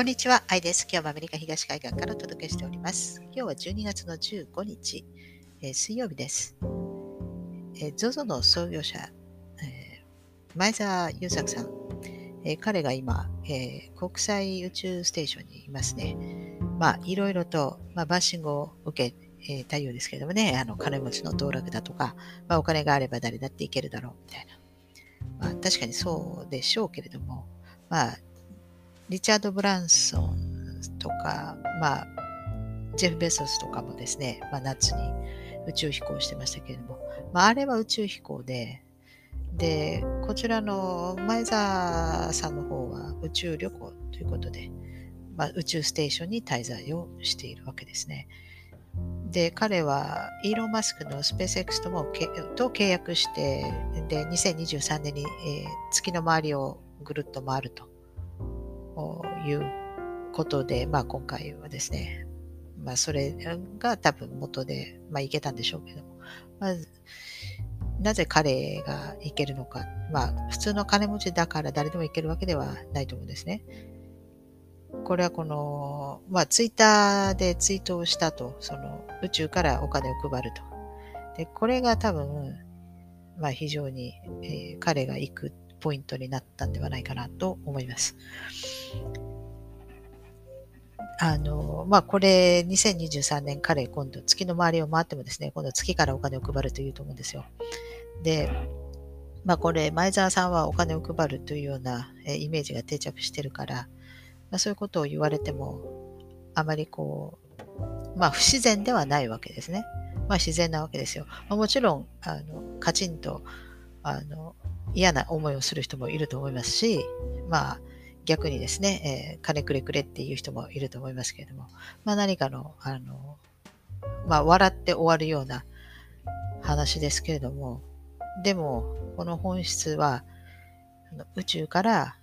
こんにちは、アイです。今日もアメリカ東海岸からお届けしております。今日は12月の15日、えー、水曜日です。えー、ZOZO の創業者、えー、前澤友作さん、えー、彼が今、えー、国際宇宙ステーションにいますね。まあ、いろいろと、まあ、バッシングを受けえー、たようですけれどもね、あの金持ちの道楽だとか、まあ、お金があれば誰だっていけるだろうみたいな。まあ、確かにそうでしょうけれども、まあ、リチャード・ブランソンとか、まあ、ジェフ・ベソスとかもですね、まあ、夏に宇宙飛行してましたけれども、まあ、あれは宇宙飛行で、で、こちらの前澤さんの方は宇宙旅行ということで、まあ、宇宙ステーションに滞在をしているわけですね。で、彼はイーロン・マスクのスペース X ともと契約して、で、2023年に、えー、月の周りをぐるっと回るということで、まあ、今回はですね、まあ、それが多分元で、まあ、いけたんでしょうけども、まず、なぜ彼がいけるのか、まあ、普通の金持ちだから誰でもいけるわけではないと思うんですね。これはこの、まあ、ツイッターでツイートをしたと、その宇宙からお金を配ると。で、これが多分、まあ、非常に、えー、彼が行くポイントになったんではないかなと思います。あの、まあ、これ、2023年彼今度月の周りを回ってもですね、今度月からお金を配るというと思うんですよ。で、まあ、これ、前澤さんはお金を配るというようなイメージが定着してるから、まあ、そういうことを言われても、あまりこう、まあ、不自然ではないわけですね。まあ、自然なわけですよ。まあ、もちろん、あの、カチンと、あの、嫌な思いをする人もいると思いますし、まあ、逆にですね、えー、金くれくれっていう人もいると思いますけれども、まあ、何かの、あの、まあ、笑って終わるような話ですけれども、でも、この本質は、宇宙から、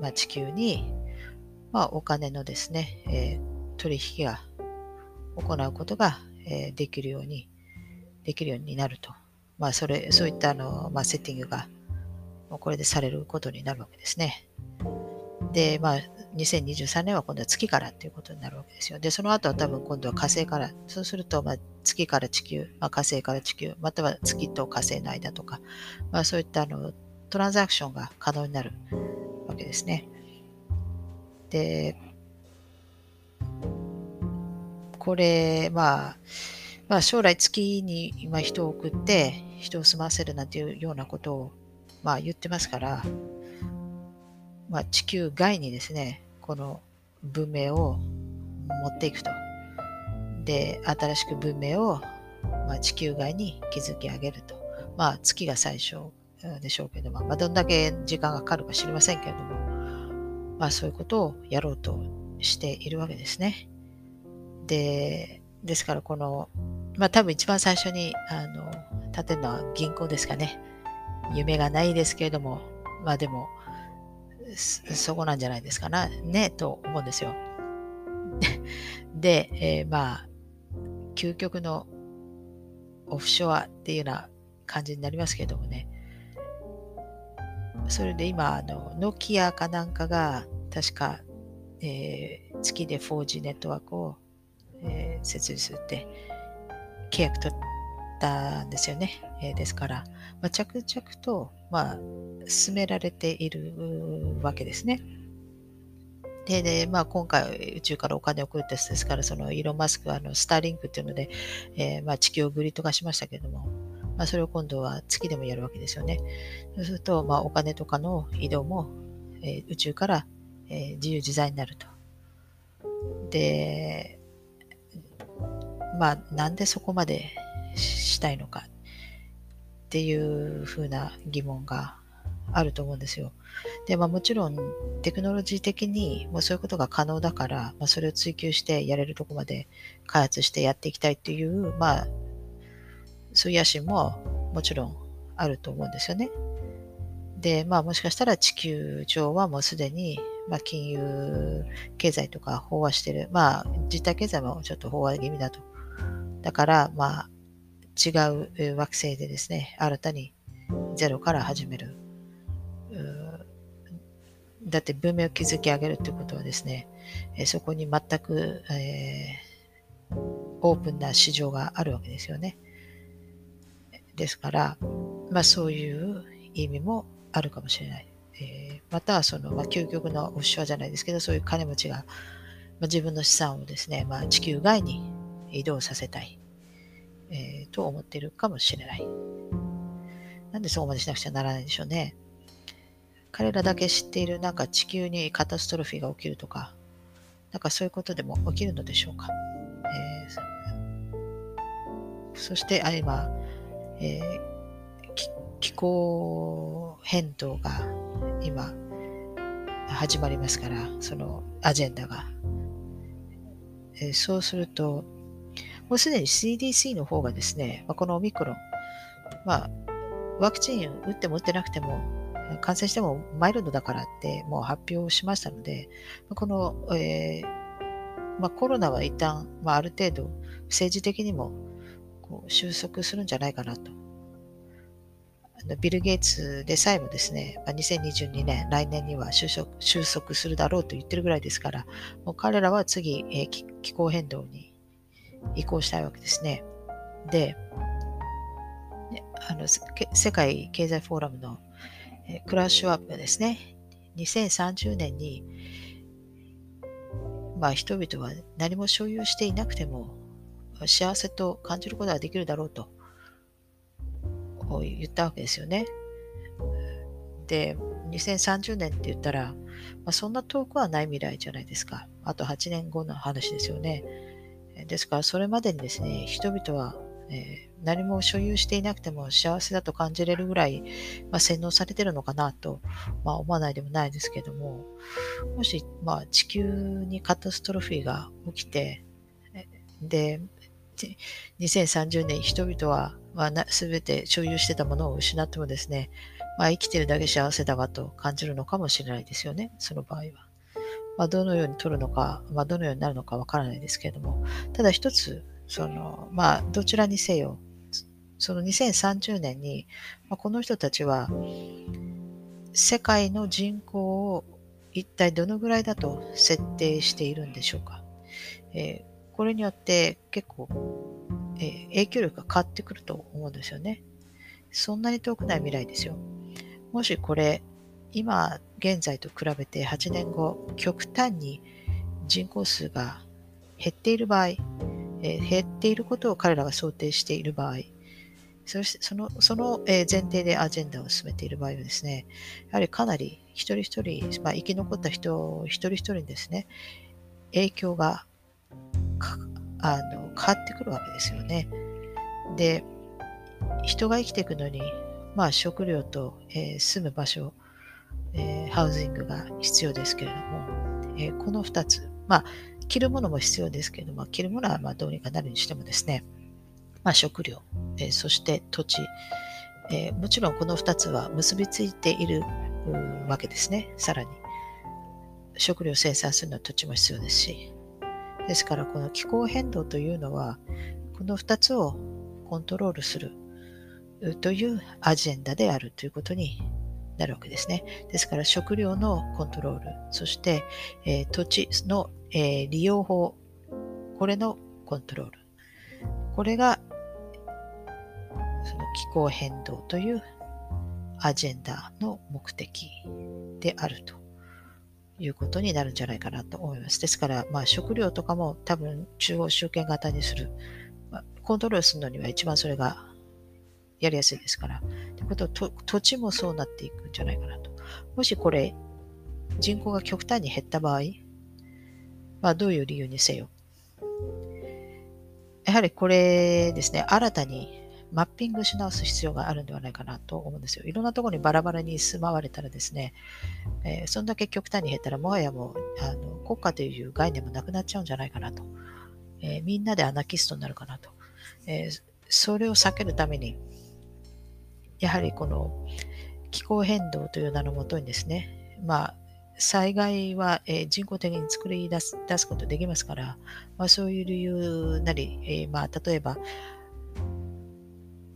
まあ、地球に、まあ、お金のですね、えー、取引が行うことが、えー、できるように、できるようになると。まあ、それ、そういったあの、まあ、セッティングが、これでされることになるわけですね。で、まあ、2023年は今度は月からということになるわけですよ。で、その後は多分今度は火星から、そうすると、まあ、月から地球、まあ、火星から地球、または月と火星の間とか、まあ、そういったあのトランザクションが可能になるわけですね。で、これ、まあ、まあ、将来月に今人を送って人を住ませるなんていうようなことを、まあ、言ってますから、まあ、地球外にですね、この文明を持っていくと。で、新しく文明を、まあ、地球外に築き上げると。まあ、月が最初でしょうけども、まあ、どんだけ時間がかかるか知りませんけれども、まあ、そういうことをやろうとしているわけですね。で、ですから、この、まあ、多分一番最初に、あの、建てるのは銀行ですかね。夢がないですけれども、まあでも、そこなんじゃないですか、ね、と思うんですよ。で、えー、まあ、究極のオフショアっていうような感じになりますけどもね。それで今、あの、ノキアかなんかが、確か、えー、月で 4G ネットワークを、えー、設立するって契約取ったんですよね。えー、ですから、まあ、着々と、まあ、進められているわけですね。で、でまあ、今回宇宙からお金を送るテストですから、そのイーロン・マスクはあのスターリンクっていうので、えー、まあ、地球をグリッド化しましたけれども、まあ、それを今度は月でもやるわけですよね。そうすると、まあ、お金とかの移動も、えー、宇宙から、えー、自由自在になると。で、まあ、なんでそこまでしたいのかっていうふうな疑問があると思うんですよ。で、まあもちろんテクノロジー的にもうそういうことが可能だから、まあ、それを追求してやれるとこまで開発してやっていきたいっていう、まあそういう野心ももちろんあると思うんですよね。で、まあもしかしたら地球上はもうすでに、まあ、金融経済とか飽和してる。まあ実体経済もちょっと飽和気味だと。だから、まあ違う惑星でですね、新たにゼロから始めるだって文明を築き上げるってことはですね、そこに全く、えー、オープンな市場があるわけですよね。ですから、まあそういう意味もあるかもしれない。えー、またはその、まあ、究極のオフショアじゃないですけど、そういう金持ちが、まあ、自分の資産をですね、まあ、地球外に移動させたい、えー、と思ってるかもしれない。なんでそこまでしなくちゃならないんでしょうね。彼らだけ知っているなんか地球にカタストロフィーが起きるとか、なんかそういうことでも起きるのでしょうか。えー、そしてあ今、えー、気候変動が今始まりますから、そのアジェンダが。えー、そうすると、もうすでに CDC の方がですね、まあ、このオミクロン、まあ、ワクチン打っても打ってなくても、感染してもマイルドだからってもう発表しましたので、この、えー、まあ、コロナは一旦、まあ、ある程度政治的にもこう収束するんじゃないかなと。ビル・ゲイツでさえもですね、まあ、2022年、来年には収束収束するだろうと言ってるぐらいですから、もう彼らは次、えー、気候変動に移行したいわけですね。で、あの世界経済フォーラムの、クラッシュアップですね、2030年に、まあ、人々は何も所有していなくても幸せと感じることができるだろうと言ったわけですよね。で、2030年って言ったら、まあ、そんな遠くはない未来じゃないですか。あと8年後の話ですよね。ですから、それまでにですね、人々は、えー、何も所有していなくても幸せだと感じれるぐらい、まあ、洗脳されてるのかなと、まあ、思わないでもないですけども、もし、まあ、地球にカタストロフィーが起きて、で、2030年人々は、まあ、全て所有してたものを失ってもですね、まあ、生きてるだけ幸せだわと感じるのかもしれないですよね、その場合は。まあ、どのように取るのか、まあ、どのようになるのかわからないですけれども、ただ一つ、その、まあ、どちらにせよ、その2030年に、まあ、この人たちは、世界の人口を一体どのぐらいだと設定しているんでしょうか。えー、これによって結構、えー、影響力が変わってくると思うんですよね。そんなに遠くない未来ですよ。もしこれ、今現在と比べて8年後、極端に人口数が減っている場合、えー、減っていることを彼らが想定している場合、そしてそのその前提でアジェンダを進めている場合はですね、やはりかなり一人一人、まあ、生き残った人一人一人にですね、影響があの変わってくるわけですよね。で、人が生きていくのに、まあ、食料と、えー、住む場所、えー、ハウジングが必要ですけれども、えー、この2つ、まあ、着るものも必要ですけれども、着るものはまどうにかなるにしてもですね、まあ、食料、え、そして土地、え、もちろんこの2つは結びついているわけですね、さらに。食料生産するのは土地も必要ですし。ですから、この気候変動というのは、この2つをコントロールするというアジェンダであるということになるわけですね。ですから食料のコントロール、そして、えー、土地の、えー、利用法、これのコントロール。これがその気候変動というアジェンダの目的であるということになるんじゃないかなと思います。ですから、まあ、食料とかも多分中央集権型にする、まあ、コントロールするのには一番それがやりやすいですから。ということは土地もそうなっていくんじゃないかなと。もしこれ、人口が極端に減った場合、まあどういう理由にせよ。やはりこれですね、新たにマッピングし直す必要があるんではないかなと思うんですよ。いろんなところにバラバラに住まわれたらですね、えー、そんだけ極端に減ったらもはやもうあの国家という概念もなくなっちゃうんじゃないかなと。えー、みんなでアナキストになるかなと。えー、それを避けるために、やはりこの気候変動という名のもとにですね、まあ、災害は、え、人工的に作り出す出すことできますから、まあ、そういう理由なり、えー、まあ、例えば、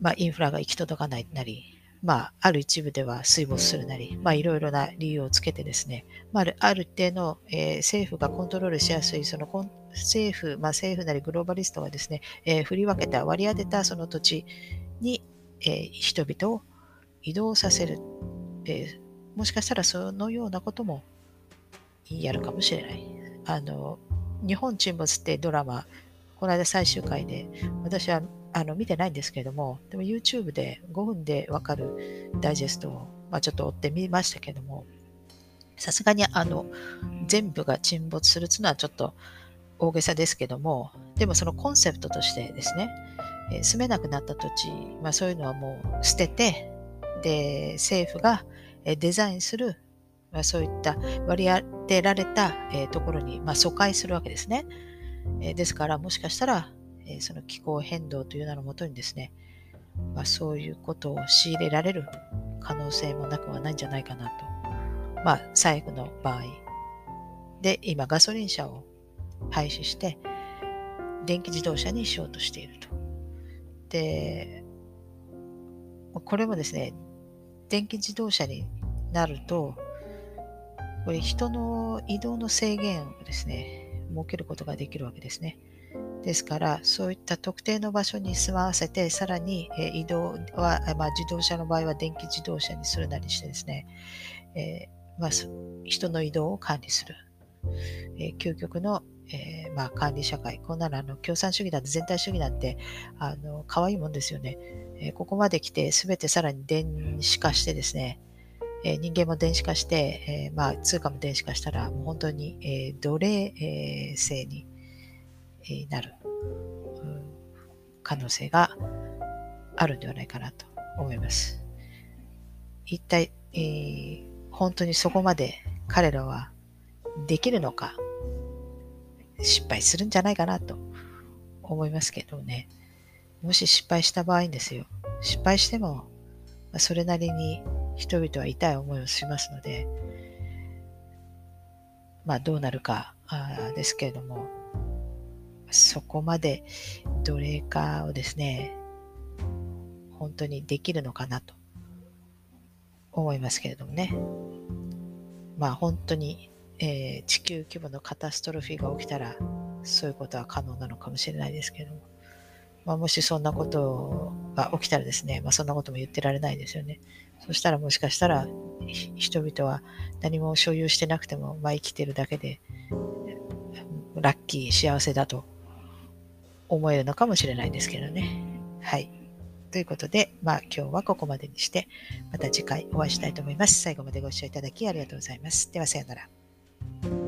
まあ、インフラが行き届かないなり、まあ、ある一部では水没するなり、まあ、いろいろな理由をつけてですね、まあ、ある程度、えー、政府がコントロールしやすい、その政府、まあ、政府なりグローバリストがですね、え、振り分けた、割り当てたその土地に、えー、人々を移動させる、えもしかしたらそのようなこともやるかもしれない。あの日本沈没ってドラマ、この間最終回で、私はあの見てないんですけれども、でも YouTube で5分でわかるダイジェストを、まあ、ちょっと追ってみましたけども、さすがにあの全部が沈没するというのはちょっと大げさですけども、でもそのコンセプトとしてですね、え住めなくなった土地、まあ、そういうのはもう捨てて、で政府がデザインする、まあ、そういった割り当てられた、えところに、まあ、疎開するわけですね。えですからもしかしたらえその気候変動という名のもとにですね、まあ、そういうことを仕入れられる可能性もなくはないんじゃないかなと。まあ、最後の場合。で、今、ガソリン車を廃止して、電気自動車にしようとしていると。で、これもですね、電気自動車になると、これ人の移動の制限をですね、設けることができるわけですね。ですから、そういった特定の場所に住まわせて、さらに、え移動は、まあ、自動車の場合は電気自動車にするなりしてですね、えー、まあ、人の移動を管理する。えー、究極の、えー、まあ、管理社会。こんなのあの共産主義なんて全体主義なんてあの可愛いもんですよね。えここまで来て全てさらに電子化してですね、え人間も電子化して、えまあ、通貨も電子化したらもう本当に、え奴隷、え制になる可能性があるんではないかなと思います。一体、えー、本当にそこまで彼らはできるのか失敗するんじゃないかなと思いますけどね。もし失敗した場合ですよ。失敗しても、それなりに人々は痛い思いをしますので、まあどうなるかですけれども、そこまで奴隷化をですね、本当にできるのかなと思いますけれどもね。まあ本当に、えー、地球規模のカタストロフィーが起きたら、そういうことは可能なのかもしれないですけども。まあ、もしそんなことが起きたらですね、まあ、そんなことも言ってられないですよね。そしたらもしかしたら人々は何も所有してなくても、まあ、生きてるだけでラッキー、幸せだと思えるのかもしれないですけどね。はい。ということで、まあ今日はここまでにして、また次回お会いしたいと思います。最後までご視聴いただきありがとうございます。ではさようなら。thank you